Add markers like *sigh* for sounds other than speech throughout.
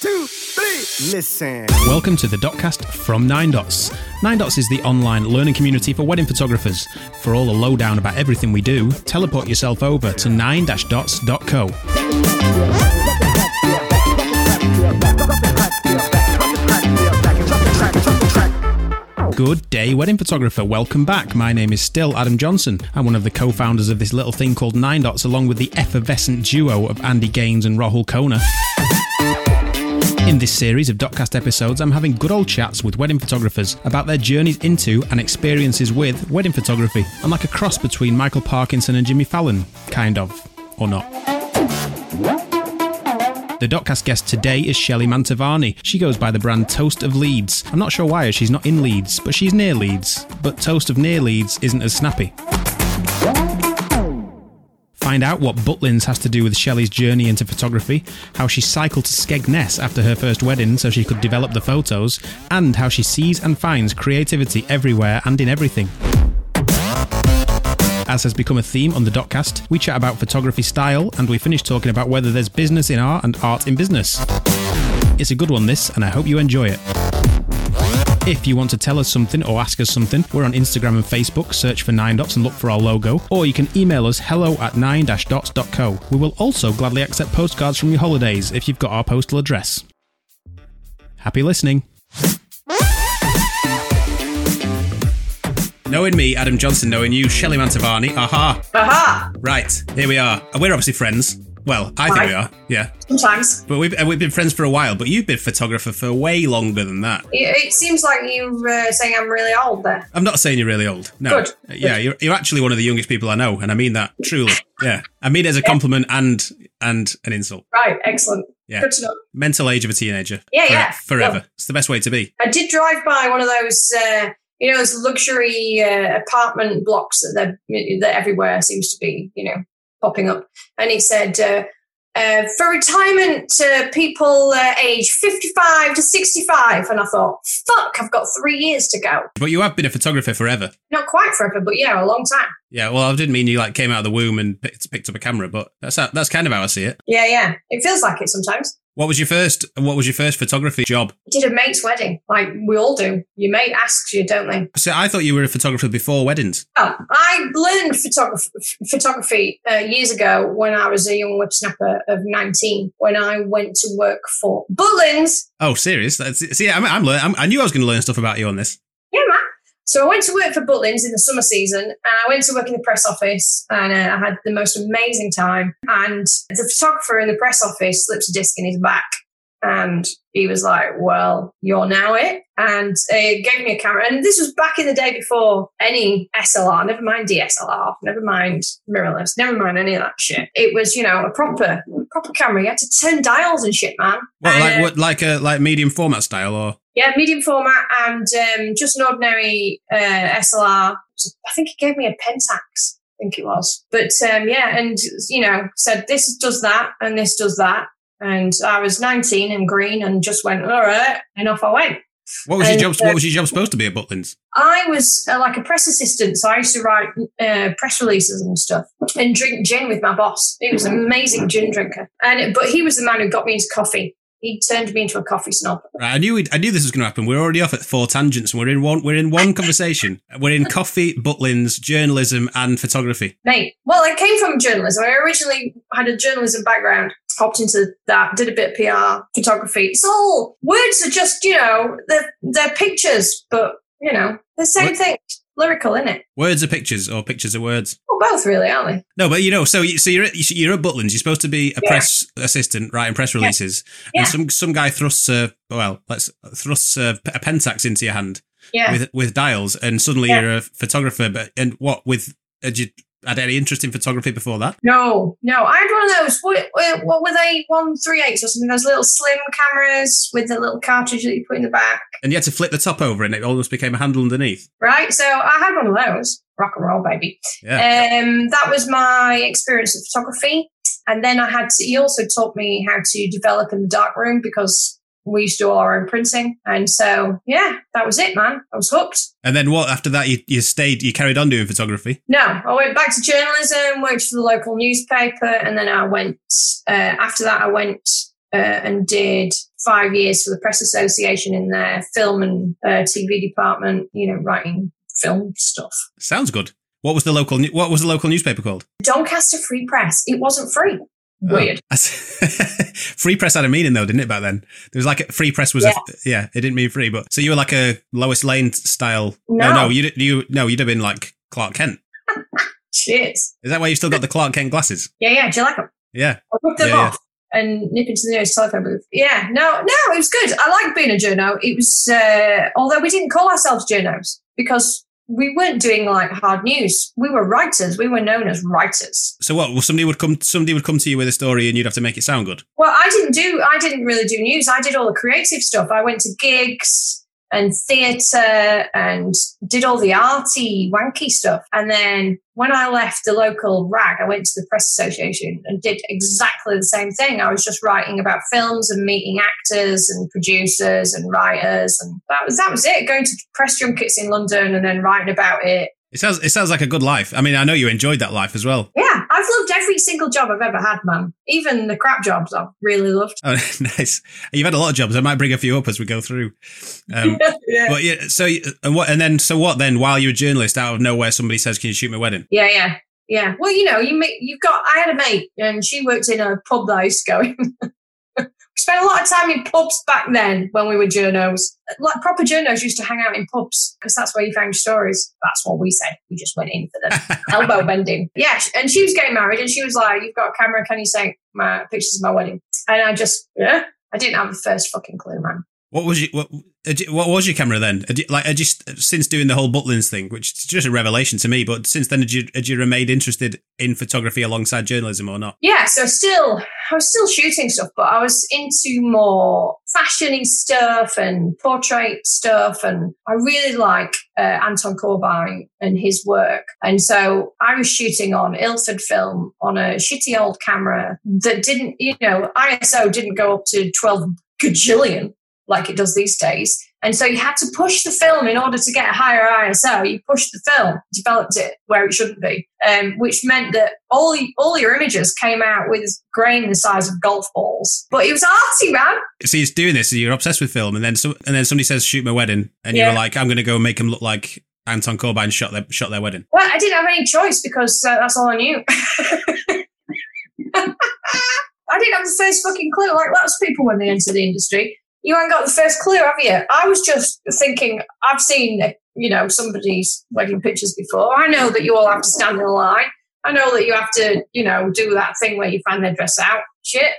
two, three. Listen. Welcome to the Dotcast from Nine Dots. Nine Dots is the online learning community for wedding photographers. For all the lowdown about everything we do, teleport yourself over to 9-dots.co. Good day, wedding photographer. Welcome back. My name is still Adam Johnson. I'm one of the co founders of this little thing called Nine Dots, along with the effervescent duo of Andy Gaines and Rahul Kona. In this series of Dotcast episodes, I'm having good old chats with wedding photographers about their journeys into and experiences with wedding photography. I'm like a cross between Michael Parkinson and Jimmy Fallon, kind of, or not. The Dotcast guest today is Shelley Mantovani. She goes by the brand Toast of Leeds. I'm not sure why, she's not in Leeds, but she's near Leeds. But Toast of near Leeds isn't as snappy. Find out what Butlins has to do with Shelley's journey into photography, how she cycled to Skegness after her first wedding so she could develop the photos, and how she sees and finds creativity everywhere and in everything. As has become a theme on the Dotcast, we chat about photography style and we finish talking about whether there's business in art and art in business. It's a good one, this, and I hope you enjoy it. If you want to tell us something or ask us something, we're on Instagram and Facebook, search for 9 dots and look for our logo, or you can email us hello at 9-dots.co. We will also gladly accept postcards from your holidays if you've got our postal address. Happy listening. Knowing me, Adam Johnson, knowing you, Shelley Mantovani, aha. Aha! Right, here we are. And We're obviously friends. Well, I think we are, yeah. Sometimes. But we've, we've been friends for a while, but you've been a photographer for way longer than that. It, it seems like you're uh, saying I'm really old there. I'm not saying you're really old. No. Good. Yeah, you're, you're actually one of the youngest people I know, and I mean that truly. Yeah. I mean it as a compliment and and an insult. Right, excellent. Yeah. Good to know. Mental age of a teenager. Yeah, For- yeah. Forever. Well- it's the best way to be. I did drive by one of those, uh, you know, those luxury uh, apartment blocks that they're, that everywhere seems to be, you know, popping up. And it said, uh, uh, for retirement uh, people uh, age 55 to 65. And I thought, fuck, I've got three years to go. But you have been a photographer forever. Not quite forever, but yeah, a long time. Yeah, well, I didn't mean you like came out of the womb and picked, picked up a camera, but that's how, that's kind of how I see it. Yeah, yeah. It feels like it sometimes. What was your first? What was your first photography job? did a mate's wedding, like we all do. Your mate asks you, don't they? So I thought you were a photographer before weddings. Oh, I learned photography, photography uh, years ago when I was a young whipsnapper of 19, when I went to work for Butlins. Oh, serious? That's, see, I'm, I'm, learn, I'm, I knew I was going to learn stuff about you on this. Yeah, man. So I went to work for Butlins in the summer season, and I went to work in the press office, and uh, I had the most amazing time. And the photographer in the press office slipped a disc in his back, and he was like, "Well, you're now it," and uh, gave me a camera. And this was back in the day before any SLR, never mind DSLR, never mind mirrorless, never mind any of that shit. It was, you know, a proper proper camera. You had to turn dials and shit, man. What, like what, like a like medium format style, or yeah, medium format and um, just an ordinary uh, SLR. I think he gave me a Pentax. I think it was. But um, yeah, and you know, said this does that and this does that. And I was 19 and green and just went, all right, and off I went. what was your job? uh, What was your job supposed to be at Butlins? I was uh, like a press assistant, so I used to write uh, press releases and stuff, and drink gin with my boss. He was an amazing gin drinker, and but he was the man who got me into coffee. He turned me into a coffee snob. Right, I knew I knew this was going to happen. We're already off at four tangents, and we're in one. We're in one conversation. *laughs* We're in coffee, Butlins, journalism, and photography. Mate, well, I came from journalism. I originally had a journalism background, hopped into that, did a bit of PR, photography. It's all words are just, you know, they're, they're pictures, but, you know, the same What- thing. Lyrical, isn't it? Words are pictures, or pictures are words. Well, both really, aren't they? No, but you know, so you, so you're at, you're at Butlins. You're supposed to be a Yeah. press assistant, writing press releases, Yeah. and some some guy thrusts a well, let's thrusts a, a Pentax into your hand Yeah. with with dials, and suddenly Yeah. you're a photographer. But and what with had any interest in photography before that? no, no. I had one of those. What, what, were they? One three eights or something? Those little slim cameras with the little cartridge that you put in the back, And you had to flip the top over, and it almost became a handle underneath. right? So I had one of those. Rock and roll, baby. Yeah. Um, that was my experience of photography. And then I had to, he also taught me how to develop in the darkroom because we used to do all our own printing. And so, yeah, that was it, man. I was hooked. And then what? After that, you, you stayed, you carried on doing photography. No, I went back to journalism, worked for the local newspaper. And then I went, uh, after that, I went uh, and did five years for the Press Association in their film and uh, TV department, you know, writing film stuff. Sounds good. What was the local What was the local newspaper called? Doncaster Free Press. It wasn't free. Oh. Weird. *laughs* Free press had a meaning though, didn't it? Back then, there was like a, free press was yeah. A, yeah, it didn't mean free, but so you were like a Lois Lane style. No, no, no you you no, you'd have been like Clark Kent. *laughs* Cheers. Is that why you still got the Clark Kent glasses? Yeah, yeah. Do you like them? Yeah. I took them yeah, off yeah. and nip into the nearest telephone booth. Yeah, no, no, it was good. I like being a journo. It was, uh, although we didn't call ourselves journos because we weren't doing like hard news. We were writers. We were known as writers. So what? Well, somebody would come. Somebody would come to you with a story, and you'd have to make it sound good. Well, I didn't do. I didn't really do news. I did all the creative stuff. I went to gigs and theatre and did all the arty, wanky stuff. And then when I left the local rag, I went to the Press Association and did exactly the same thing. I was just writing about films and meeting actors and producers and writers, and that was that was it. Going to press junkets in London and then writing about it it sounds it sounds like a good life. I mean, I know you enjoyed that life as well. Yeah, I've loved every single job I've ever had, man. Even the crap jobs I've really loved. Oh, *laughs* nice. You've had a lot of jobs. I might bring a few up as we go through. Um, *laughs* yeah. But yeah, so and what and then so what then? While you're a journalist, out of nowhere, somebody says, "Can you shoot my wedding?" Yeah, yeah, yeah. Well, you know, you you've got. I had a mate, and she worked in a pub that I used to go in. *laughs* spent a lot of time in pubs back then when we were journos. Like proper journos used to hang out in pubs because that's where you found stories. That's what we said. We just went in for the *laughs* elbow bending. Yeah, and she was getting married, and she was like, "You've got a camera? Can you take my pictures of my wedding?" And I just, yeah, I didn't have the first fucking clue, man. What was your what, what was your camera then? You, like, had you since doing the whole Butlins thing, which is just a revelation to me, but since then, had you had you remained interested in photography alongside journalism or not? Yeah, so still, I was still shooting stuff, but I was into more fashiony stuff and portrait stuff, and I really like uh, Anton Corbijn and his work, and so I was shooting on Ilford film on a shitty old camera that didn't, you know, ISO didn't go up to twelve gajillion like it does these days. And so you had to push the film in order to get a higher ISO. You pushed the film, developed it where it shouldn't be, um, which meant that all all your images came out with grain the size of golf balls. But it was arty, man. So you're doing this, you're obsessed with film, and then so, and then somebody says, "Shoot my wedding," and yeah. you're like, "I'm going to go make them look like Anton Corbijn shot their shot their wedding." Well, I didn't have any choice because uh, that's all I knew. *laughs* I didn't have the first fucking clue. Like lots of people when they enter the industry, you haven't got the first clue, have you? I was just thinking, I've seen, you know, somebody's wedding pictures before. I know that you all have to stand in line. I know that you have to, you know, do that thing where you find their dress out. Shit.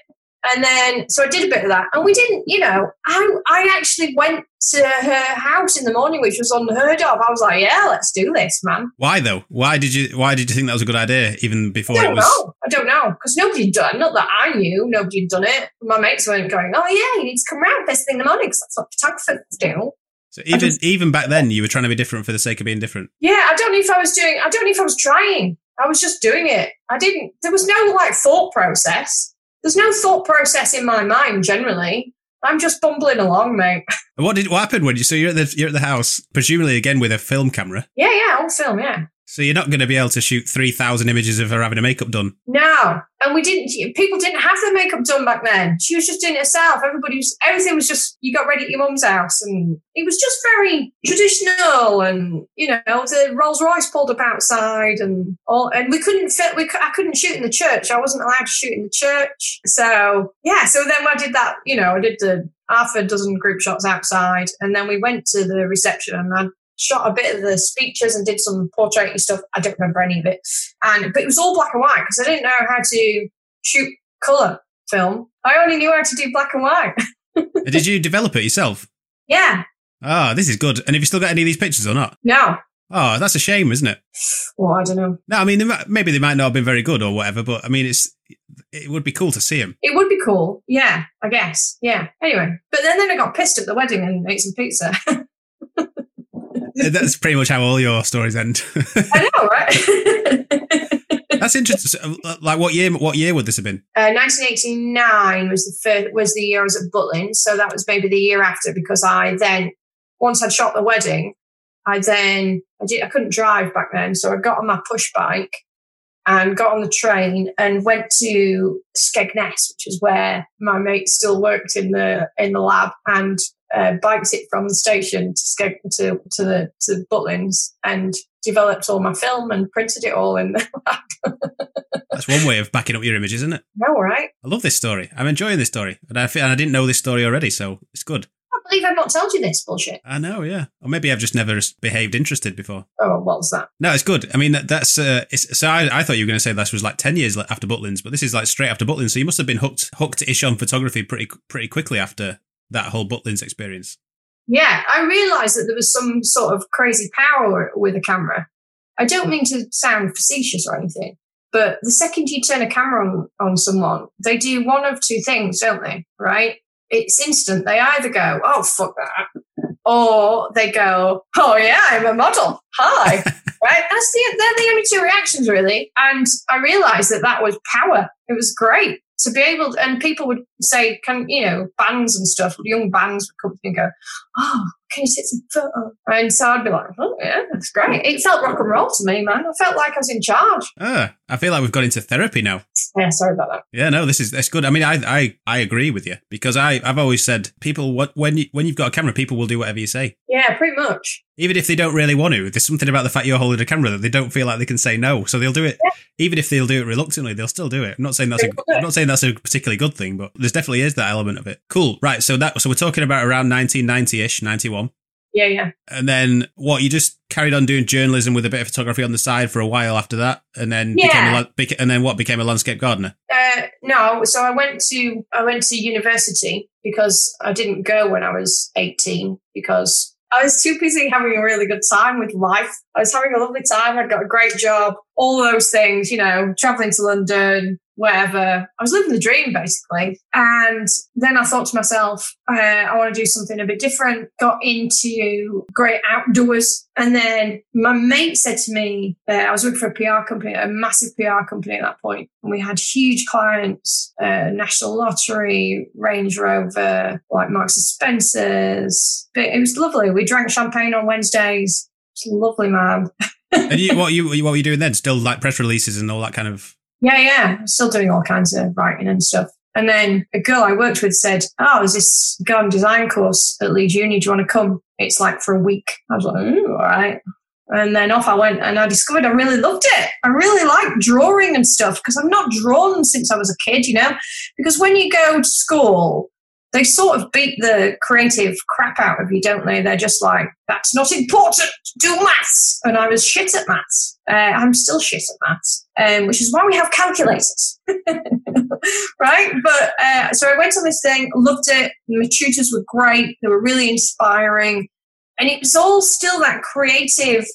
And then, so I did a bit of that. And we didn't, you know, I, I actually went to her house in the morning, which was unheard of. I was like, yeah, let's do this, man. Why though? Why did you, why did you think that was a good idea even before I don't it was? Know. I don't know. Because nobody had done, not that I knew, nobody had done it. My mates weren't going, oh yeah, you need to come round first thing in the morning because that's what photographers do. So even just, even back then, you were trying to be different for the sake of being different. Yeah, I don't know if I was doing. I don't know if I was trying. I was just doing it. I didn't. There was no like thought process there's no thought process in my mind generally. I'm just bumbling along, mate. *laughs* What did what happened when you so you're at the you're at the house, presumably again with a film camera? Yeah, yeah, on film, yeah. So you're not going to be able to shoot 3,000 images of her having her makeup done? No. And we didn't, people didn't have their makeup done back then. She was just doing it herself. Everybody was, everything was just, you got ready at your mum's house. And it was just very traditional. And, you know, the Rolls Royce pulled up outside and all, and we couldn't fit, we, I couldn't shoot in the church. I wasn't allowed to shoot in the church. So, yeah. So then I did that, you know, I did the half a dozen group shots outside. And then we went to the reception and I shot a bit of the speeches and did some portraiting stuff. I don't remember any of it. And but it was all black and white because I didn't know how to shoot color film. I only knew how to do black and white. *laughs* did you develop it yourself? Yeah. Ah, oh, this is good. And have you still got any of these pictures or not? No. Oh, that's a shame, isn't it? Well, I don't know. No, I mean, they might, maybe they might not have been very good or whatever, but I mean, it's it would be cool to see them. It would be cool, yeah, I guess, yeah. Anyway, but then then I got pissed at the wedding and ate some pizza. *laughs* That's pretty much how all your stories end. *laughs* I know, right? *laughs* That's interesting. Like, what year? What year would this have been? Uh, 1989 was the first, was the year I was at Butlins, so that was maybe the year after because I then once I'd shot the wedding, I then I did I couldn't drive back then, so I got on my push bike and got on the train and went to Skegness, which is where my mate still worked in the in the lab, and uh, biked it from the station to to to the to Butlins and developed all my film and printed it all in the *laughs* lab. That's one way of backing up your image, isn't it? no, right? I love this story. I'm enjoying this story, and I feel, and I didn't know this story already, so it's good. I believe I've not told you this bullshit. I know, yeah. Or maybe I've just never behaved interested before. Oh, what was that? No, it's good. I mean, that, that's uh, it's, so. I, I thought you were going to say this was like ten years after Butlins, but this is like straight after Butlins. So you must have been hooked hooked-ish on photography pretty pretty quickly after that whole Butlins experience. Yeah, I realised that there was some sort of crazy power with a camera. I don't mean to sound facetious or anything, but the second you turn a camera on, on someone, they do one of two things, don't they? Right? It's instant. They either go, oh, fuck that, or they go, oh, yeah, I'm a model. Hi. *laughs* right? That's the, they're the only two reactions, really. And I realised that that was power. It was great to be able, to, and people would say, can, you know, bands and stuff, young bands would come and go, oh, can you sit some photo? And so I'd be like, oh, yeah, that's great. It felt rock and roll to me, man. I felt like I was in charge. Ah, I feel like we've got into therapy now. Yeah, sorry about that. Yeah, no, this is that's good. I mean, I I, I agree with you because I I've always said people what when you when you've got a camera, people will do whatever you say. Yeah, pretty much. Even if they don't really want to, there's something about the fact you're holding a camera that they don't feel like they can say no, so they'll do it. Yeah. Even if they'll do it reluctantly, they'll still do it. I'm not saying that's a, They will do it. I'm not saying that's a particularly good thing, but there's definitely is that element of it. Cool, right? So that so we're talking about around 1990ish, 91. Yeah, yeah. And then what? You just carried on doing journalism with a bit of photography on the side for a while after that, and then became a, Yeah. and then what became a landscape gardener. Uh, no, so I went to I went to university because I didn't go when I was eighteen because I was too busy having a really good time with life. I was having a lovely time. I'd got a great job, all those things, you know, traveling to London, wherever. I was living the dream basically. And then I thought to myself, uh, I want to do something a bit different. Got into great outdoors. And then my mate said to me, uh, I was working for a PR company, a massive PR company at that point, and we had huge clients, uh, National Lottery, Range Rover, like Marks and Spencer's. But it was lovely. We drank champagne on Wednesdays. It was lovely, man. *laughs* and you, what you what were you doing then? Still like press releases and all that kind of. Yeah, yeah. I'm still doing all kinds of writing and stuff. And then a girl I worked with said, Oh, there's this garden design course at Leeds Uni. Do you want to come? It's like for a week. I was like, Ooh, all right. And then off I went and I discovered I really loved it. I really like drawing and stuff because I've not drawn since I was a kid, you know? Because when you go to school, they sort of beat the creative crap out of you, don't they? They're just like, that's not important. Do maths. And I was shit at maths. Uh, I'm still shit at maths, um, which is why we have calculators. *laughs* right? But uh, so I went on this thing, loved it. My tutors were great. They were really inspiring. And it was all still that creative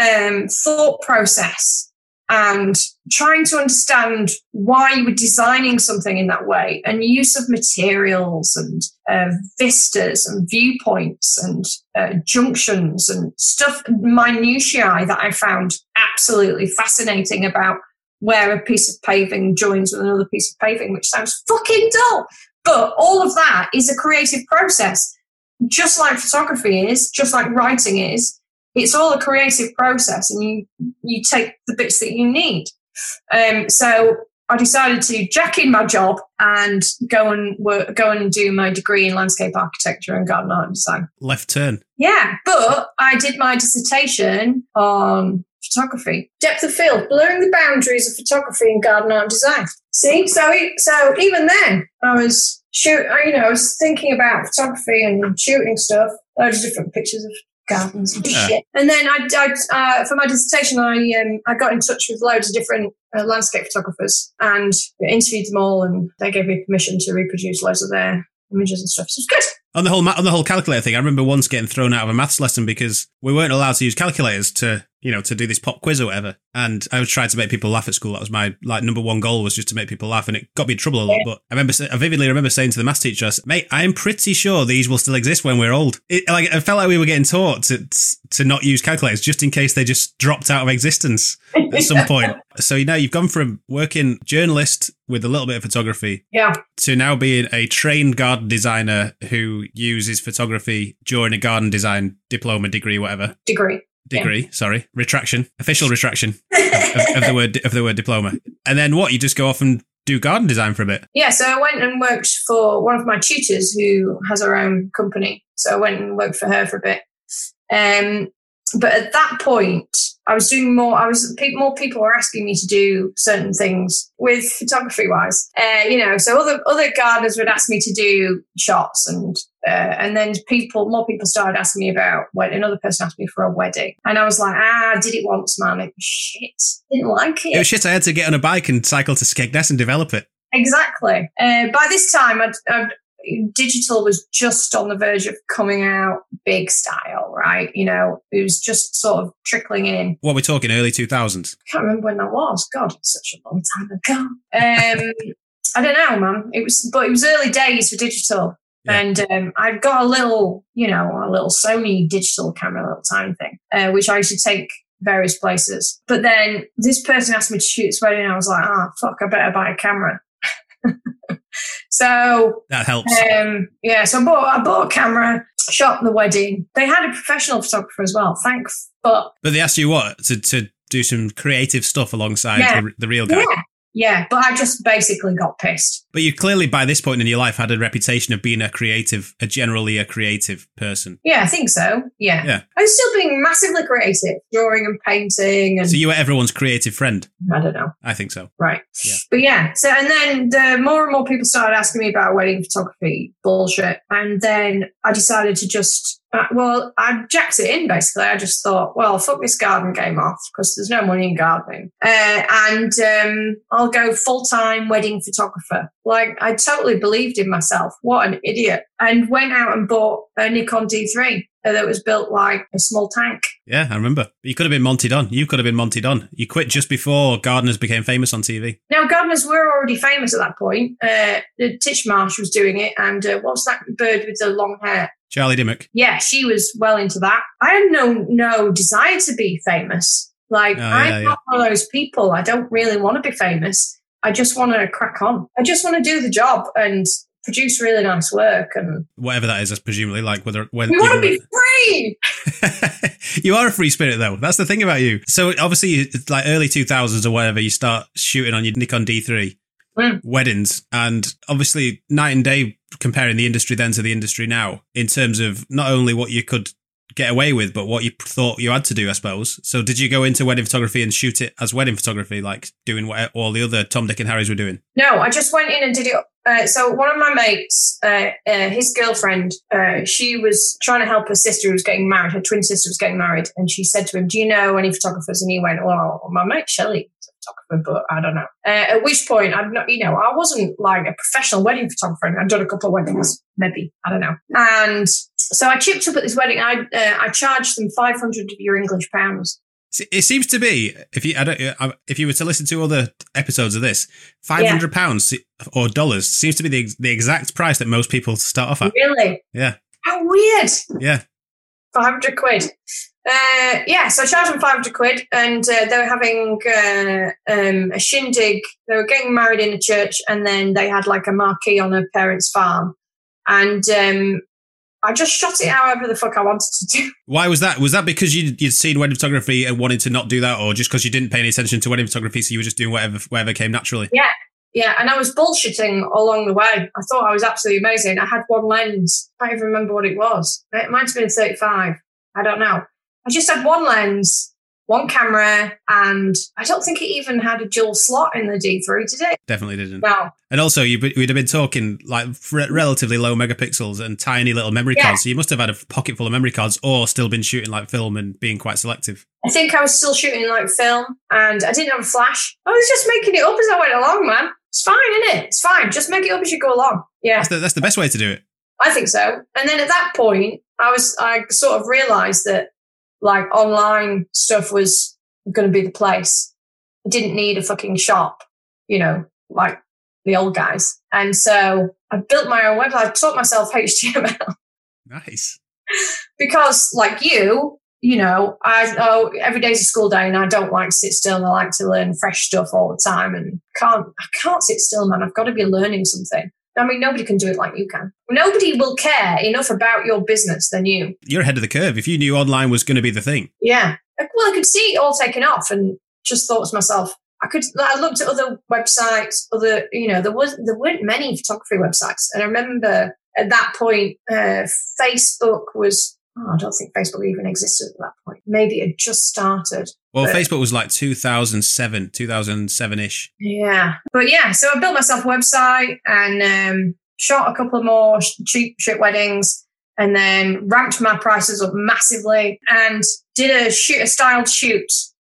um, thought process and trying to understand why you were designing something in that way and use of materials and uh, vistas and viewpoints and uh, junctions and stuff minutiae that i found absolutely fascinating about where a piece of paving joins with another piece of paving which sounds fucking dull. But all of that is a creative process just like photography is just like writing is it's all a creative process and you you take the bits that you need. Um, so i decided to jack in my job and go and work, go and do my degree in landscape architecture and garden art and design. Left turn. yeah but i did my dissertation on photography. Depth of field blurring the boundaries of photography and garden art and design. See so e- so even then i was shoot you know i was thinking about photography and shooting stuff. Loads of different pictures of gardens and Yeah. shit. And then I, I uh, for my dissertation, I um, I got in touch with loads of different uh, landscape photographers and interviewed them all, and they gave me permission to reproduce loads of their images and stuff. So it's good. On the whole ma- on the whole calculator thing, I remember once getting thrown out of a maths lesson because we weren't allowed to use calculators to you know to do this pop quiz or whatever. And I was trying to make people laugh at school. That was my like number one goal was just to make people laugh, and it got me in trouble a lot. But I remember I vividly remember saying to the maths teacher, said, "Mate, I'm pretty sure these will still exist when we're old." It, like I felt like we were getting taught to to not use calculators just in case they just dropped out of existence at some point. So now you've gone from working journalist with a little bit of photography Yeah, to now being a trained garden designer who uses photography during a garden design diploma degree, whatever degree. degree. Sorry, retraction, official retraction. *laughs* of, of the word of the word diploma. And then what? You just go off and do garden design for a bit. Yeah, so I went and worked for one of my tutors who has her own company. So I went and worked for her for a bit. Um, but at that point, I was doing more. I was more people were asking me to do certain things with photography wise. Uh, you know, so other other gardeners would ask me to do shots, and uh, and then people more people started asking me about when another person asked me for a wedding, and I was like, ah, I did it once, man. It was shit. Didn't like it. It was shit. I had to get on a bike and cycle to Skegness and develop it. Exactly. Uh, by this time, I'd, I'd digital was just on the verge of coming out big style, right? You know, it was just sort of trickling in. What we're talking early 2000s. I can't remember when that was. God, it's such a long time ago. Um, I don't know, man. It was, but it was early days for digital. Yeah. And um, I've got a little, you know, a little Sony digital camera, a little tiny thing, uh, which I used to take various places. But then this person asked me to shoot this wedding, and I was like, ah, oh, fuck, I better buy a camera. *laughs* so that helps. Um, yeah, so I bought, I bought a camera, shot the wedding. They had a professional photographer as well. Thanks, but but they asked you what to to do some creative stuff alongside yeah, the, the, real guy. Yeah, yeah, but I just basically got pissed. But you clearly, by this point in your life, had a reputation of being a creative, a generally a creative person. Yeah, I think so. Yeah. Yeah. I was still being massively creative, drawing and painting. And so you were everyone's creative friend? I don't know. I think so. Right. Yeah. But yeah, so, and then the more and more people started asking me about wedding photography bullshit. And then I decided to just uh, well, I jacked it in basically. I just thought, well, fuck this garden game off because there's no money in gardening. Uh, and um, I'll go full time wedding photographer. Like, I totally believed in myself. What an idiot. And went out and bought a Nikon D3 that was built like a small tank. Yeah, I remember. You could have been Monty Don. You could have been Monty Don. You quit just before Gardeners became famous on TV. Now, Gardeners were already famous at that point. Uh, Titchmarsh was doing it, and uh, what's that bird with the long hair? Charlie Dimmock. Yeah, she was well into that. I had no no desire to be famous. Like oh, yeah, I'm yeah. not one of those people. I don't really want to be famous. I just want to crack on. I just want to do the job and produce really nice work and whatever that is. That's presumably like whether whether we want to be free. *laughs* you are a free spirit though. That's the thing about you. So obviously, it's like early two thousands or whatever. You start shooting on your Nikon D three. Mm. Weddings and obviously night and day comparing the industry then to the industry now in terms of not only what you could get away with, but what you thought you had to do, I suppose. So, did you go into wedding photography and shoot it as wedding photography, like doing what all the other Tom, Dick, and Harrys were doing? No, I just went in and did it. Uh, so, one of my mates, uh, uh, his girlfriend, uh, she was trying to help her sister who was getting married. Her twin sister was getting married, and she said to him, "Do you know any photographers?" And he went, "Well, my mate Shelley." photographer, but I don't know. Uh, at which point, I'm not, you know, I wasn't like a professional wedding photographer. I'd done a couple of weddings, maybe, I don't know. And so I chipped up at this wedding. I uh, I charged them 500 of your English pounds. It seems to be if you I don't, uh, if you were to listen to other episodes of this, five hundred yeah. pounds or dollars seems to be the the exact price that most people start off at. Really? Yeah. How weird. Yeah. Five hundred quid. Uh, yeah, so I charged them 500 quid and uh, they were having uh, um, a shindig. They were getting married in a church and then they had like a marquee on a parent's farm. And um, I just shot it however the fuck I wanted to do. *laughs* Why was that? Was that because you'd, you'd seen wedding photography and wanted to not do that, or just because you didn't pay any attention to wedding photography, so you were just doing whatever whatever came naturally? Yeah, yeah. And I was bullshitting along the way. I thought I was absolutely amazing. I had one lens. I can't even remember what it was. It might have been a 35. I don't know. I just had one lens, one camera, and I don't think it even had a dual slot in the D3, did it? Definitely didn't. No. And also, you would have been talking like relatively low megapixels and tiny little memory yeah. cards. So you must have had a pocket full of memory cards or still been shooting like film and being quite selective. I think I was still shooting like film and I didn't have a flash. I was just making it up as I went along, man. It's fine, isn't it? It's fine. Just make it up as you go along. Yeah. That's the, that's the best way to do it. I think so. And then at that point, I was, I sort of realized that like online stuff was going to be the place. I didn't need a fucking shop, you know, like the old guys. And so I built my own website. I taught myself *laughs* HTML. Nice. because like you, you know, I oh every day's a school day and I don't like to sit still and I like to learn fresh stuff all the time and can't I can't sit still, man. I've got to be learning something. I mean, nobody can do it like you can. Nobody will care enough about your business than you. You're ahead of the curve. If you knew online was going to be the thing. Yeah. Well, I could see it all taken off and just thought to myself, I could. I looked at other websites, other you know, there was there weren't many photography websites, and I remember at that point, uh, Facebook was. Oh, I don't think Facebook even existed at that point. Maybe it just started. Well, but- Facebook was like 2007, 2007 ish. Yeah, but yeah, so I built myself a website and um, shot a couple more sh- cheap shit weddings, and then ramped my prices up massively, and did a shoot a styled shoot,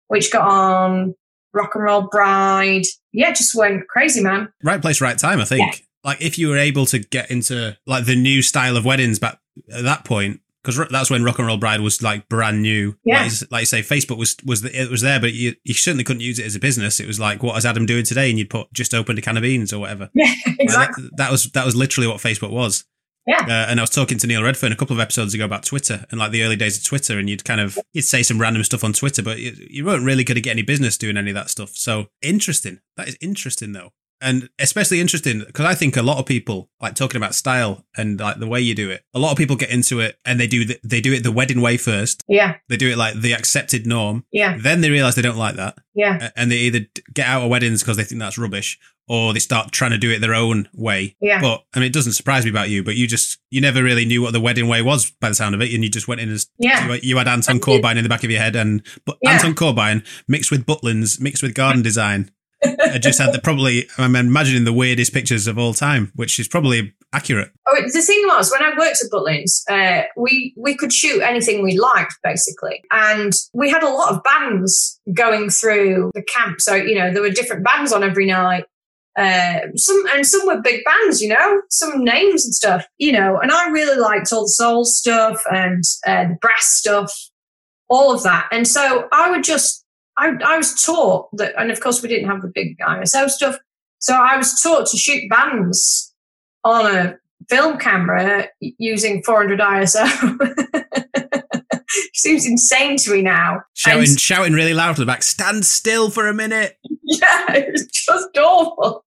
which got on Rock and Roll Bride. Yeah, just went crazy, man. Right place, right time, I think. Like if you were able to get into like the new style of weddings back at that point, because that's when Rock and Roll Bride was like brand new. Yeah. Like, like you say, Facebook was was the, it was there, but you, you certainly couldn't use it as a business. It was like, what is Adam doing today? And you'd put just opened a can of beans or whatever. Yeah, exactly. that, that was that was literally what Facebook was. Yeah. Uh, and I was talking to Neil Redfern a couple of episodes ago about Twitter and like the early days of Twitter, and you'd kind of you'd say some random stuff on Twitter, but you, you weren't really going to get any business doing any of that stuff. So interesting. That is interesting though, and especially interesting because I think a lot of people like talking about style and like the way you do it. A lot of people get into it and they do the, they do it the wedding way first. Yeah, They do it like the accepted norm. yeah, Then they realize they don't like that yeah, and they either get out of weddings because they think that's rubbish or they start trying to do it their own way. Yeah. But I mean, it doesn't surprise me about you, but you just, you never really knew what the wedding way was by the sound of it. And you just went in as, yeah. you, you had Anton Corbijn in the back of your head and, but Yeah. Anton Corbijn mixed with Butlins, mixed with garden design. I just had the probably, I'm imagining the weirdest pictures of all time, which is probably accurate. Oh, the thing was, when I worked at Butlins, uh, we we could shoot anything we liked, basically, and we had a lot of bands going through the camp. So you know, there were different bands on every night. Uh, some and some were big bands, you know, some names and stuff, you know. And I really liked all the soul stuff and uh, the brass stuff, all of that. And so I would just, I, I was taught that, and of course we didn't have the big ISO stuff. So I was taught to shoot bands on a film camera using 400 ISO. *laughs* Seems insane to me now. Shouting, And- shouting really loud to the back, stand still for a minute. *laughs* yeah, it's just awful.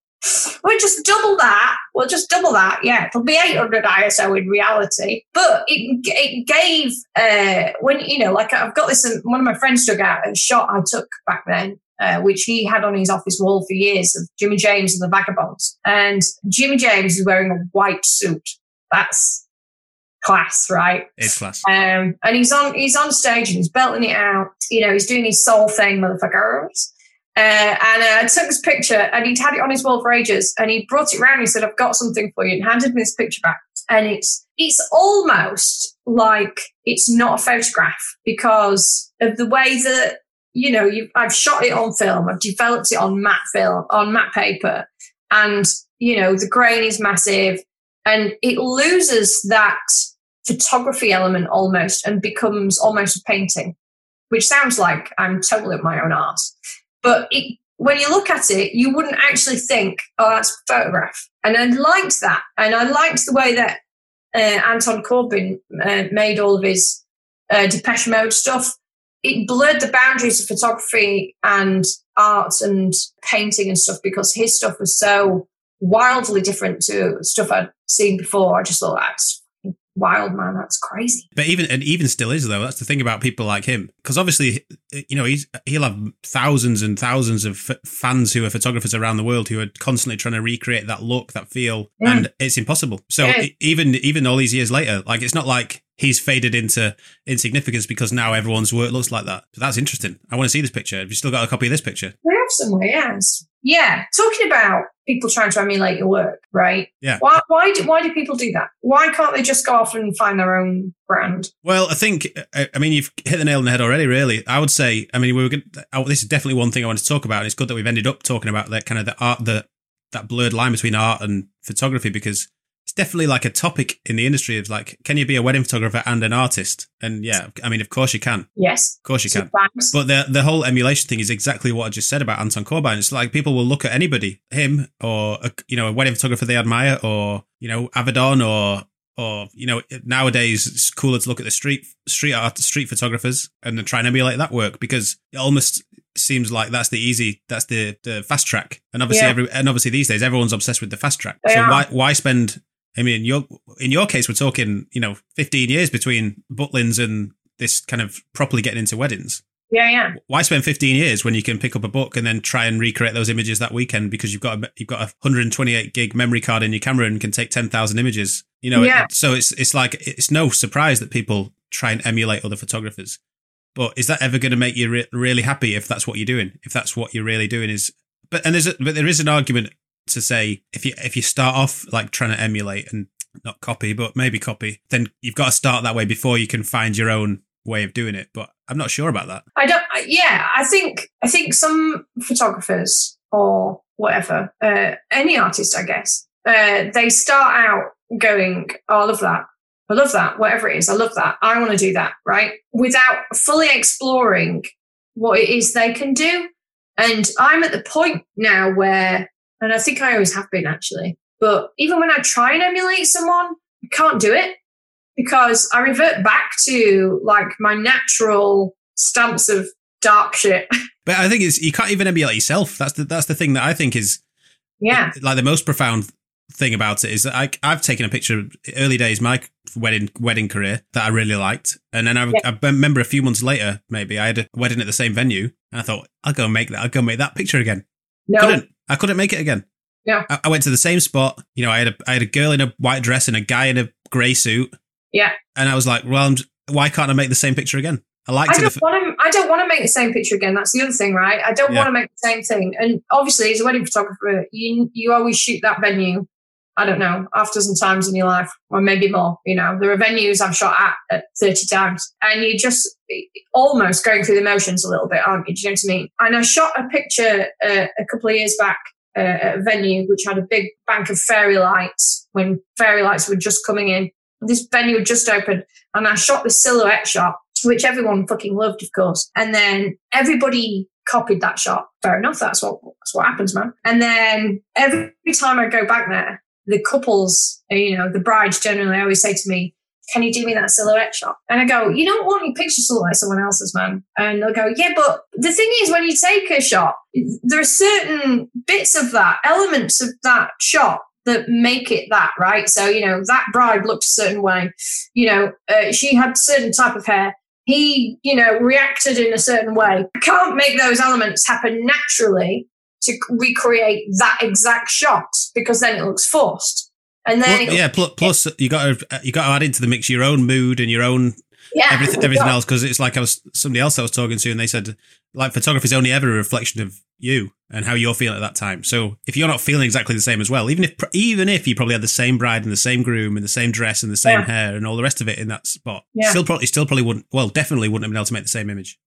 We'll just double that. We'll just double that. Yeah, it'll be 800 ISO in reality. But it, it gave, uh, when, you know, like I've got this, um, one of my friends took out a shot I took back then, uh, which he had on his office wall for years of Jimmy James and the Vagabonds. And Jimmy James is wearing a white suit. That's class, right? It's class. Um, and he's on he's on stage and he's belting it out. You know, he's doing his soul thing, motherfuckers. Uh, and uh, I took this picture and he'd had it on his wall for ages. And he brought it round. He said, "I've got something for you," and handed me this picture back. And it's it's almost like it's not a photograph because of the way that you know you I've shot it on film. I've developed it on matte film on matte paper, and you know the grain is massive, and it loses that photography element almost and becomes almost a painting, which sounds like I'm totally up my own arse. But it, when you look at it, you wouldn't actually think, oh, that's a photograph. And I liked that. And I liked the way that uh, Anton Corbijn uh, made all of his uh, Depeche Mode stuff. It blurred the boundaries of photography and art and painting and stuff because his stuff was so wildly different to stuff I'd seen before. I just thought that's wild, man. That's crazy. But even and even still is though. That's the thing about people like him, because obviously, you know, he's he'll have thousands and thousands of f- fans who are photographers around the world who are constantly trying to recreate that look, that feel, Yeah. and it's impossible. So Yeah. even even all these years later, like it's not like he's faded into insignificance because now everyone's work looks like that. So that's interesting. I want to see this picture. Have you still got a copy of this picture? We have somewhere, yes. Yeah, talking about people trying to emulate your work, right? Yeah. Why? Why do Why do people do that? Why can't they just go off and find their own brand? Well, I think I mean you've hit the nail on the head already. Really, I would say. I mean, we were. Good, this is definitely one thing I want to talk about. And it's good that we've ended up talking about that kind of the art, the that blurred line between art and photography because it's definitely like a topic in the industry of like, can you be a wedding photographer and an artist? And yeah, I mean, of course you can. Yes, Of course you can. sometimes. But the the whole emulation thing is exactly what I just said about Anton Corbijn. It's like people will look at anybody, him or a, you know a wedding photographer they admire, or you know Avedon, or or you know nowadays it's cooler to look at the street street art street photographers and then try and emulate that work because it almost seems like that's the easy that's the the fast track. And obviously Yeah. every and obviously these days everyone's obsessed with the fast track. They so are. why why spend? I mean, in your in your case, we're talking you know 15 years between Butlins and this kind of properly getting into weddings. Yeah, yeah. Why spend 15 years when you can pick up a book and then try and recreate those images that weekend because you've got a, you've got a 128 gig memory card in your camera and can take 10,000 images. You know, Yeah. it- so it's it's like it's no surprise that people try and emulate other photographers. But is that ever going to make you re- really happy if that's what you're doing? If that's what you're really doing is but and there's a, but there is an argument to say if you if you start off like trying to emulate and not copy but maybe copy then you've got to start that way before you can find your own way of doing it but i'm not sure about that I don't. Yeah, I think I think some photographers or whatever, uh, any artist, I guess, uh, they start out going, "Oh, I love that. I love that. Whatever it is, I love that. I want to do that." Right, without fully exploring what it is they can do. And I'm at the point now where, and I think I always have been actually, but even when I try and emulate someone, I can't do it because I revert back to like my natural stamps of dark shit. *laughs* but i think it's you can't even emulate yourself that's the that's the thing that i think is yeah. like the most profound thing about it is that I, I've taken a picture of early days my wedding wedding career that I really liked, and then I, Yeah. I remember a few months later, maybe I had a wedding at the same venue, and I thought I'll go make that. I'll go make that picture again. No. Couldn't I couldn't make it again. Yeah. I, I went to the same spot. You know, I had a I had a girl in a white dress and a guy in a grey suit. Yeah. and I was like, well, I'm, why can't I make the same picture again? I like. I don't f- want to. I don't want to make the same picture again. That's the other thing, right? I don't Yeah. want to make the same thing. And obviously, as a wedding photographer, you you always shoot that venue. I don't know, half dozen times in your life, or maybe more. You know, there are venues I've shot at at thirty times, and you're just almost going through the motions a little bit, aren't you? Do you know what I mean? And I shot a picture uh, a couple of years back uh, at a venue which had a big bank of fairy lights when fairy lights were just coming in. This venue had just opened, and I shot the silhouette shot, which everyone fucking loved, of course. And then everybody copied that shot. Fair enough, that's what that's what happens, man. And then every time I go back there, the couples, uh, you know, the brides generally always say to me, "Can you do me that silhouette shot?" And I go, "You don't want your picture to look like someone else's, man." And they'll go, "Yeah, but the thing is, when you take a shot, there are certain bits of that, elements of that shot." That make it that right. So you know that bride looked a certain way. You know uh, she had a certain type of hair he, you know, reacted in a certain way. I can't make those elements happen naturally to recreate that exact shot because then it looks forced. And then, Well, yeah, plus, plus you got to you got to add into the mix your own mood and your own yeah, everything, everything else because it's like I was somebody else I was talking to and they said like photography is only ever a reflection of you and how you're feeling at that time. So if you're not feeling exactly the same as well, even if even if you probably had the same bride and the same groom and the same dress and the same Yeah. hair and all the rest of it in that spot, Yeah. still probably still probably wouldn't well definitely wouldn't have been able to make the same image.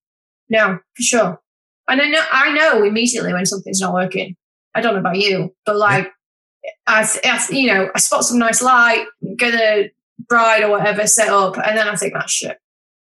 No, for sure. And I know, I know immediately when something's not working. I don't know about you, but like, I, you know, I spot some nice light, get a bride or whatever set up, and then I think that's shit.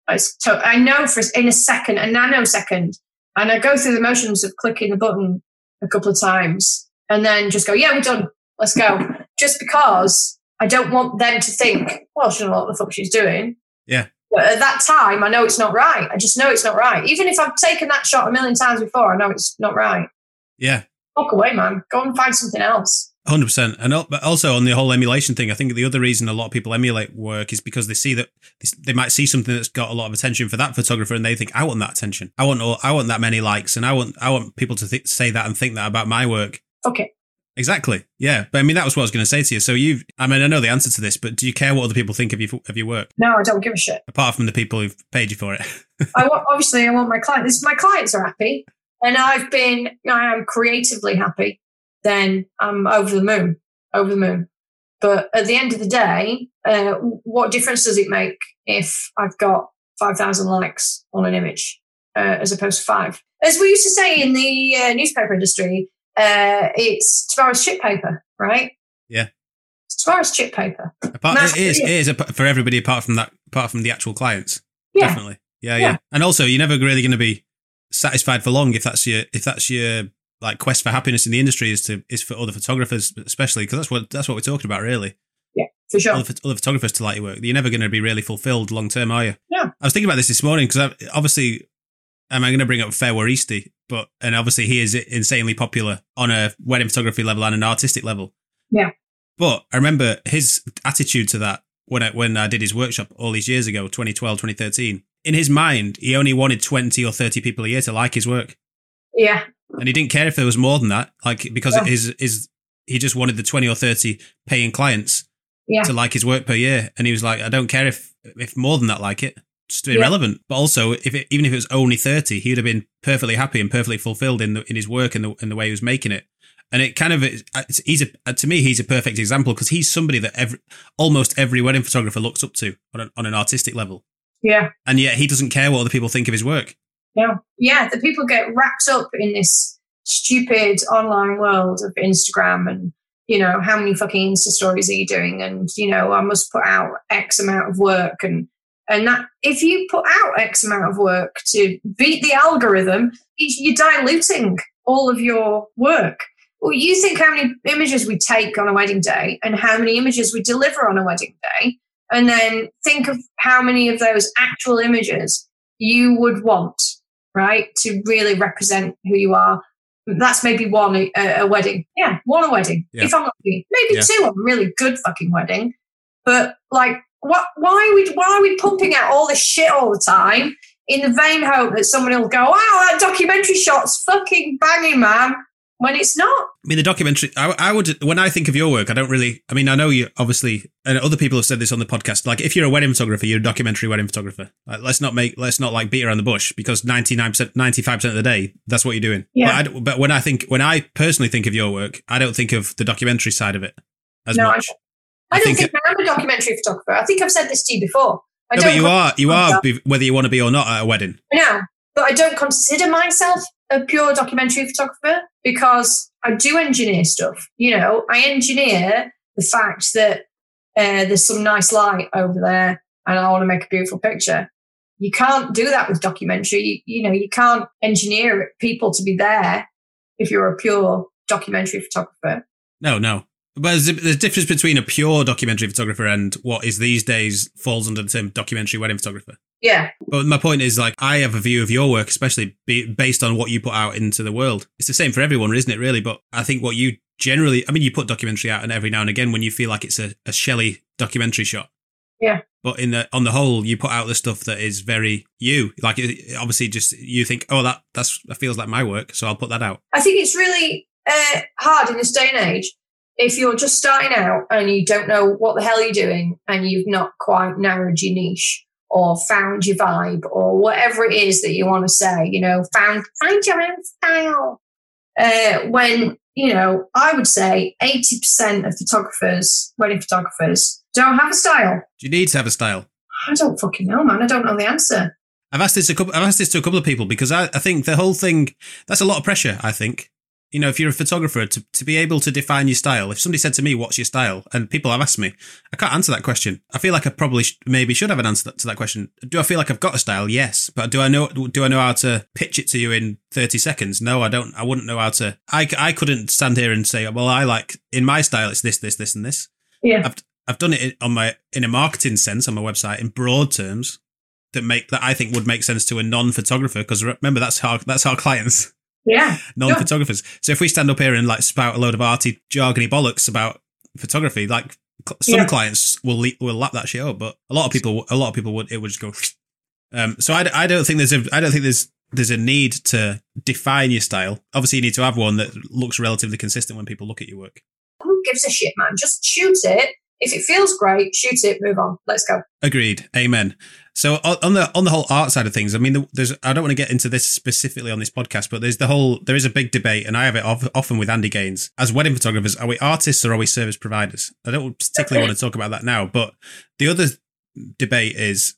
It's to- I know for in a second, a nanosecond, and I go through the motions of clicking the button a couple of times, and then just go, yeah, we're done. Let's go. Just because I don't want them to think, well, she doesn't know what the fuck she's doing. Yeah. But at that time, I know it's not right. I just know it's not right. Even if I've taken that shot a million times before, I know it's not right. Yeah. Walk away, man. Go and find something else. Hundred percent, and but also on the whole emulation thing, I think the other reason a lot of people emulate work is because they see that they might see something that's got a lot of attention for that photographer, and they think, "I want that attention. I want all, I want that many likes, and I want I want people to th- say that and think that about my work." Okay. Exactly. Yeah, but I mean that was what I was going to say to you. So you, I mean, I know the answer to this, but do you care what other people think of your of your work, No, I don't give a shit. apart from the people who've paid you for it? *laughs* I want, obviously, I want my clients. My clients are happy, and I've been, I am creatively happy. Then I'm over the moon, over the moon. But at the end of the day, uh, what difference does it make if I've got five thousand likes on an image uh, as opposed to five? As we used to say in the uh, newspaper industry, uh, it's tomorrow's chip paper, right? Yeah. It's tomorrow's chip paper. apart, it is, it is for everybody apart from that, apart from the actual clients. Yeah. definitely. Yeah, yeah, Yeah. And also, you're never really going to be satisfied for long if that's your if that's your like quest for happiness in the industry is to is for other photographers, especially because that's what that's what we're talking about, really. Yeah for sure. Other, other photographers to like your work. You're never going to be really fulfilled long term, are you? Yeah. I was thinking about this this morning because obviously, am I going to bring up Fer Juaristi? But and obviously he is insanely popular on a wedding photography level and an artistic level. Yeah. But I remember his attitude to that when I, when I did his workshop all these years ago, 2012, 2013. in his mind, he only wanted 20 or 30 people a year to like his work. Yeah. And he didn't care if there was more than that, like, because Yeah. his, his, he just wanted the 20 or 30 paying clients Yeah. to like his work per year. And he was like, I don't care if, if more than that like it. Just Yeah. irrelevant. But also, if it, even if it was only 30, he would have been perfectly happy and perfectly fulfilled in the, in his work and the, in the way he was making it. And it kind of, it's, he's a, uh, to me, he's a perfect example because he's somebody that every, almost every wedding photographer looks up to on an, on an artistic level. Yeah. And yet he doesn't care what other people think of his work. Yeah. Yeah. The people get wrapped up in this stupid online world of Instagram and, you know, how many fucking Insta stories are you doing? And, you know, I must put out X amount of work. And, and that if you put out X amount of work to beat the algorithm, you're diluting all of your work. Well, you think how many images we take on a wedding day and how many images we deliver on a wedding day, and then think of how many of those actual images you would want, right, to really represent who you are. That's maybe one a, a wedding. Yeah, one a wedding. Yeah. If I'm lucky, maybe Yeah. two a really good fucking wedding. But like, what? Why are we? Why are we pumping out all this shit all the time in the vain hope that someone will go, "Wow, that documentary shot's fucking banging, man," when it's not. I mean, the documentary, I, I would, when I think of your work, I don't really, I mean, I know you obviously, and other people have said this on the podcast, like if you're a wedding photographer, you're a documentary wedding photographer. Like, let's not make, let's not like beat around the bush because 99%, 95% of the day, that's what you're doing. Yeah. But, I but when I think, when I personally think of your work, I don't think of the documentary side of it as No, much. I, I don't think think, I'm a documentary photographer. I think I've said this to you before. I No, don't but you are, you are, whether you want to be or not at a wedding. No, but I don't consider myself a pure documentary photographer because I do engineer stuff. You know, I engineer the fact that uh, there's some nice light over there and I want to make a beautiful picture. You can't do that with documentary. You, you know, you can't engineer people to be there if you're a pure documentary photographer. No, no. But there's a, difference between a pure documentary photographer and what is these days falls under the term documentary wedding photographer. Yeah, But my point is, like, I have a view of your work, especially be, based on what you put out into the world. It's the same for everyone, isn't it? Really, but I think what you generally, I mean, you put documentary out, and every now and again, when you feel like it's a, a Shelley documentary shot. Yeah. But in the on the whole, you put out the stuff that is very you. Like, it, obviously, just you think, oh, that that's that feels like my work, so I'll put that out. I think it's really uh, hard in this day and age if you're just starting out and you don't know what the hell you're doing and you've not quite narrowed your niche or found your vibe or whatever it is that you want to say, you know, found find your own style. Uh, when you know, I would say 80% of photographers, wedding photographers, don't have a style. Do you need to have a style? I don't fucking know, man. I don't know the answer. I've asked this a couple. I've asked this to a couple of people because I, I think the whole thing that's a lot of pressure. I think you know if you're a photographer to to be able to define your style. If somebody said to me, "What's your style?" and people have asked me, I can't answer that question. I feel like I probably sh- maybe should have an answer to that question. Do I feel like I've got a style? Yes, but do I know do I know how to pitch it to you in thirty seconds? No, I don't. I wouldn't know how to. I, I couldn't stand here and say, "Well, I like in my style it's this this this and this." Yeah. I've I've done it on my in a marketing sense on my website in broad terms that make that I think would make sense to a non-photographer because remember that's how, that's our clients Yeah. non-photographers. So if we stand up here and like spout a load of arty jargony bollocks about photography, like some Yeah. clients will le- will lap that shit up, but a lot of people a lot of people would it would just go. *sniffs* Um, so I don't think there's a I don't think there's there's a need to define your style. Obviously, you need to have one that looks relatively consistent when people look at your work. Who gives a shit, man? Just shoot it. If it feels great, shoot it, move on. Let's go. Agreed. Amen. So on the on the whole art side of things, I mean, there's I don't want to get into this specifically on this podcast, but there's the whole there is a big debate, and I have it often with Andy Gaines as wedding photographers. Are we artists or are we service providers? I don't particularly want to talk about that now, but the other debate is.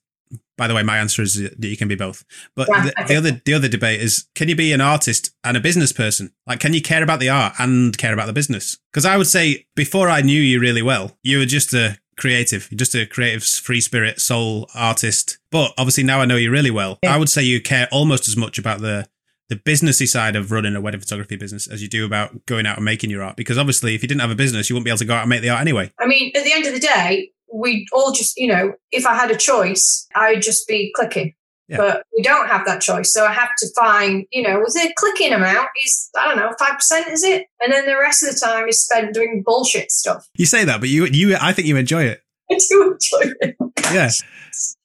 By the way, my answer is that you can be both. But Yeah, the, the other the other debate is can you be an artist and a business person? Like can you care about the art and care about the business? Because I would say before I knew you really well, you were just a creative, You're just a creative free spirit soul artist. But obviously now I know you really well. Yeah. I would say you care almost as much about the the businessy side of running a wedding photography business as you do about going out and making your art. Because obviously if you didn't have a business, you wouldn't be able to go out and make the art anyway. I mean, at the end of the day, we all just, you know, if I had a choice, I'd just be clicking. Yeah. But we don't have that choice. So I have to find, you know, was it clicking amount is, I don't know, 5%, is it? And then the rest of the time is spent doing bullshit stuff. You say that, but you you I think you enjoy it. *laughs* I do enjoy it. Yeah. *laughs*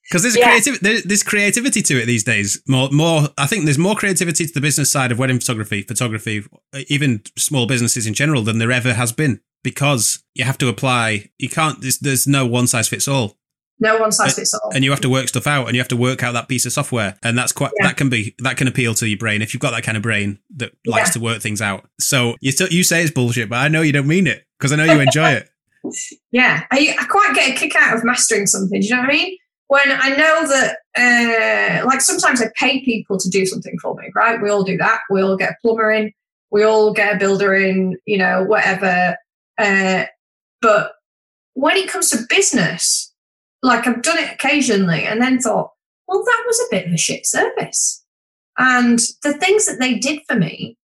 Because there's Yeah. creative, there, there's creativity to it these days. More, more. I think there's more creativity to the business side of wedding photography, photography, even small businesses in general than there ever has been. Because you have to apply. You can't. There's, there's no one size fits all, No one size fits all. and you have to work stuff out, and you have to work out that piece of software, and that's quite. Yeah. That can be that can appeal to your brain if you've got that kind of brain that likes Yeah. to work things out. So you still, you say it's bullshit, but I know you don't mean it because I know you enjoy it. *laughs* Yeah, I, I quite get a kick out of mastering something. Do you know what I mean? When I know that, uh, like sometimes I pay people to do something for me, right? We all do that. We all get a plumber in, we all get a builder in, you know, whatever. Uh, but when it comes to business, like I've done it occasionally and then thought, well, that was a bit of a shit service. And the things that they did for me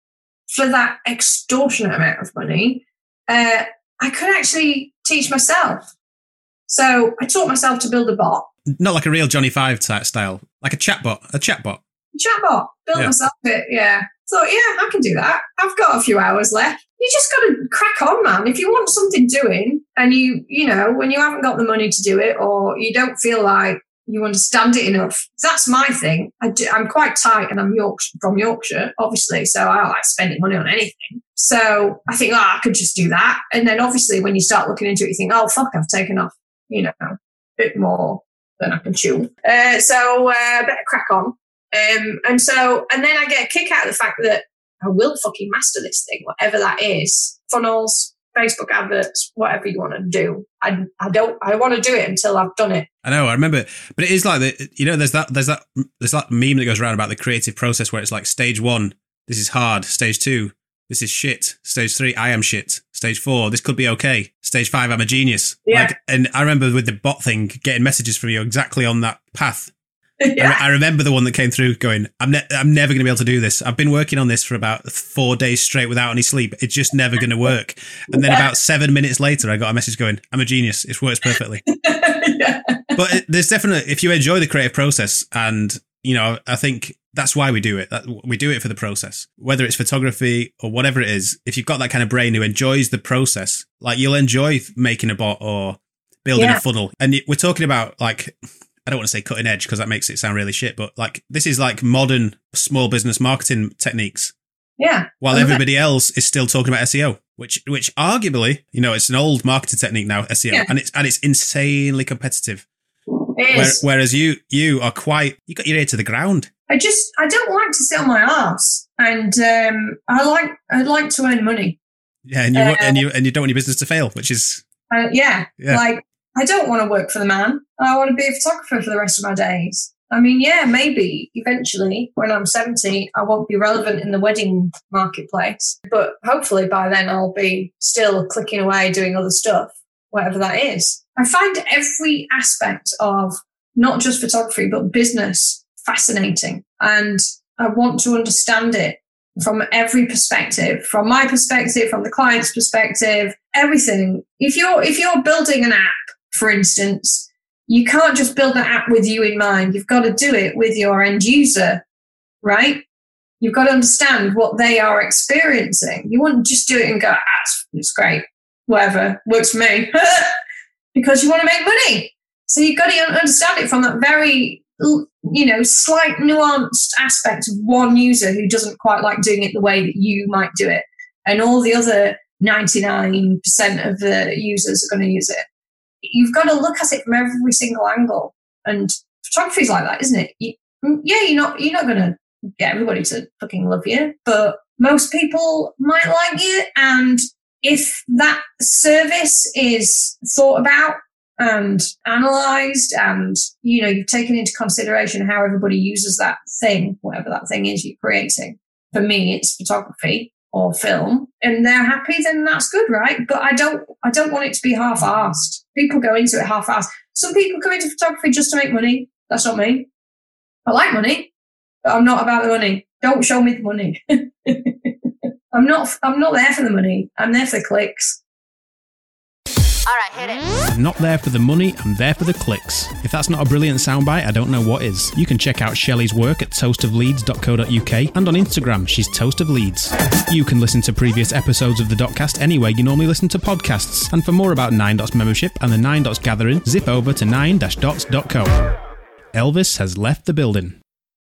for that extortionate amount of money, uh, I could actually teach myself. So I taught myself to build a bot, Not like a real Johnny Five type style, like a chatbot, a chatbot. chatbot, built Yeah. myself it. Yeah. Thought, yeah, I can do that. I've got a few hours left. You just got to crack on, man. If you want something doing and you, you know, when you haven't got the money to do it or you don't feel like you understand it enough, that's my thing. I I'm quite tight and I'm Yorkshire, from Yorkshire, obviously. So I like spending money on anything. So I think, oh, I could just do that. And then obviously when you start looking into it, you think, oh, fuck, I've taken off, you know, a bit more than I can chew. Uh, so uh, better crack on. Um, and so, and then I get a kick out of the fact that I will fucking master this thing, whatever that is. Funnels, Facebook adverts, whatever you want to do. I, I don't, I want to do it until I've done it. I know, I remember, but it is like the you know, there's that there's that there's that meme that goes around about the creative process where it's like stage one, this is hard. Stage two, this is shit. Stage three, I am shit. Stage four, this could be okay. Stage five, I'm a genius. Yeah. Like, and I remember with the bot thing, getting messages from you exactly on that path. I, *laughs* yeah. I remember the one that came through going, I'm ne- I'm never going to be able to do this. I've been working on this for about four days straight without any sleep. It's just never going to work. And then *laughs* Yeah. about seven minutes later, I got a message going, I'm a genius. It works perfectly *laughs* yeah. but it, there's definitely if you enjoy the creative process and you know i think that's why we do it that we do it for the process whether it's photography or whatever it is if you've got that kind of brain who enjoys the process like you'll enjoy making a bot or building Yeah. a funnel and we're talking about like i don't want to say cutting edge because that makes it sound really shit but like this is like modern small business marketing techniques Yeah. while everybody else is still talking about SEO, which which arguably, you know, it's an old marketing technique now, SEO, Yeah. and it's and it's insanely competitive. It Where, is. whereas you you are quite you got your ear to the ground. I just, I don't like to sit on my ass, And um, I like, I like to earn money. Yeah, and you Uh, and you and you don't want your business to fail, which is Uh, yeah, Yeah. like I don't want to work for the man. I want to be a photographer for the rest of my days. I mean, yeah, maybe eventually when I'm 70, I won't be relevant in the wedding marketplace. But hopefully by then I'll be still clicking away doing other stuff, whatever that is. I find every aspect of not just photography, but business fascinating. And I want to understand it from every perspective, from my perspective, from the client's perspective, everything. If you're if you're building an app, for instance, you can't just build an app with you in mind. You've got to do it with your end user, right? You've got to understand what they are experiencing. You wouldn't just do it and go, ah, it's, it's great, whatever, works for me, *laughs* because you want to make money. So you've got to understand it from that very, you know, slight nuanced aspect of one user who doesn't quite like doing it the way that you might do it. And all the other 99% of the users are going to use it. You've got to look at it from every single angle. And photography is like that, isn't it? You, mm, yeah, you're not, you're not going to get everybody to fucking love you, but most people might like you. And if that service is thought about and analyzed and you know you've taken into consideration how everybody uses that thing whatever that thing is you're creating for me it's photography or film and they're happy then that's good right? But i don't i don't want it to be half-assed. People go into it half-assed. Some people come into photography just to make money. That's not me. I like money but i'm not about the money. Don't show me the money. *laughs* I'm not i'm not there for the money. I'm there for the clicks All right, hit it. I'm not there for the money, I'm there for the clicks. If that's not a brilliant soundbite, I don't know what is. You can check out Shelley's work at toastofleeds.co.uk and on Instagram, she's Toast of Leeds. You can listen to previous episodes of the Dotcast anywhere you normally listen to podcasts. And for more about 9 Dots membership and the 9 Dots gathering, zip over to 9-dots.co. Elvis has left the building.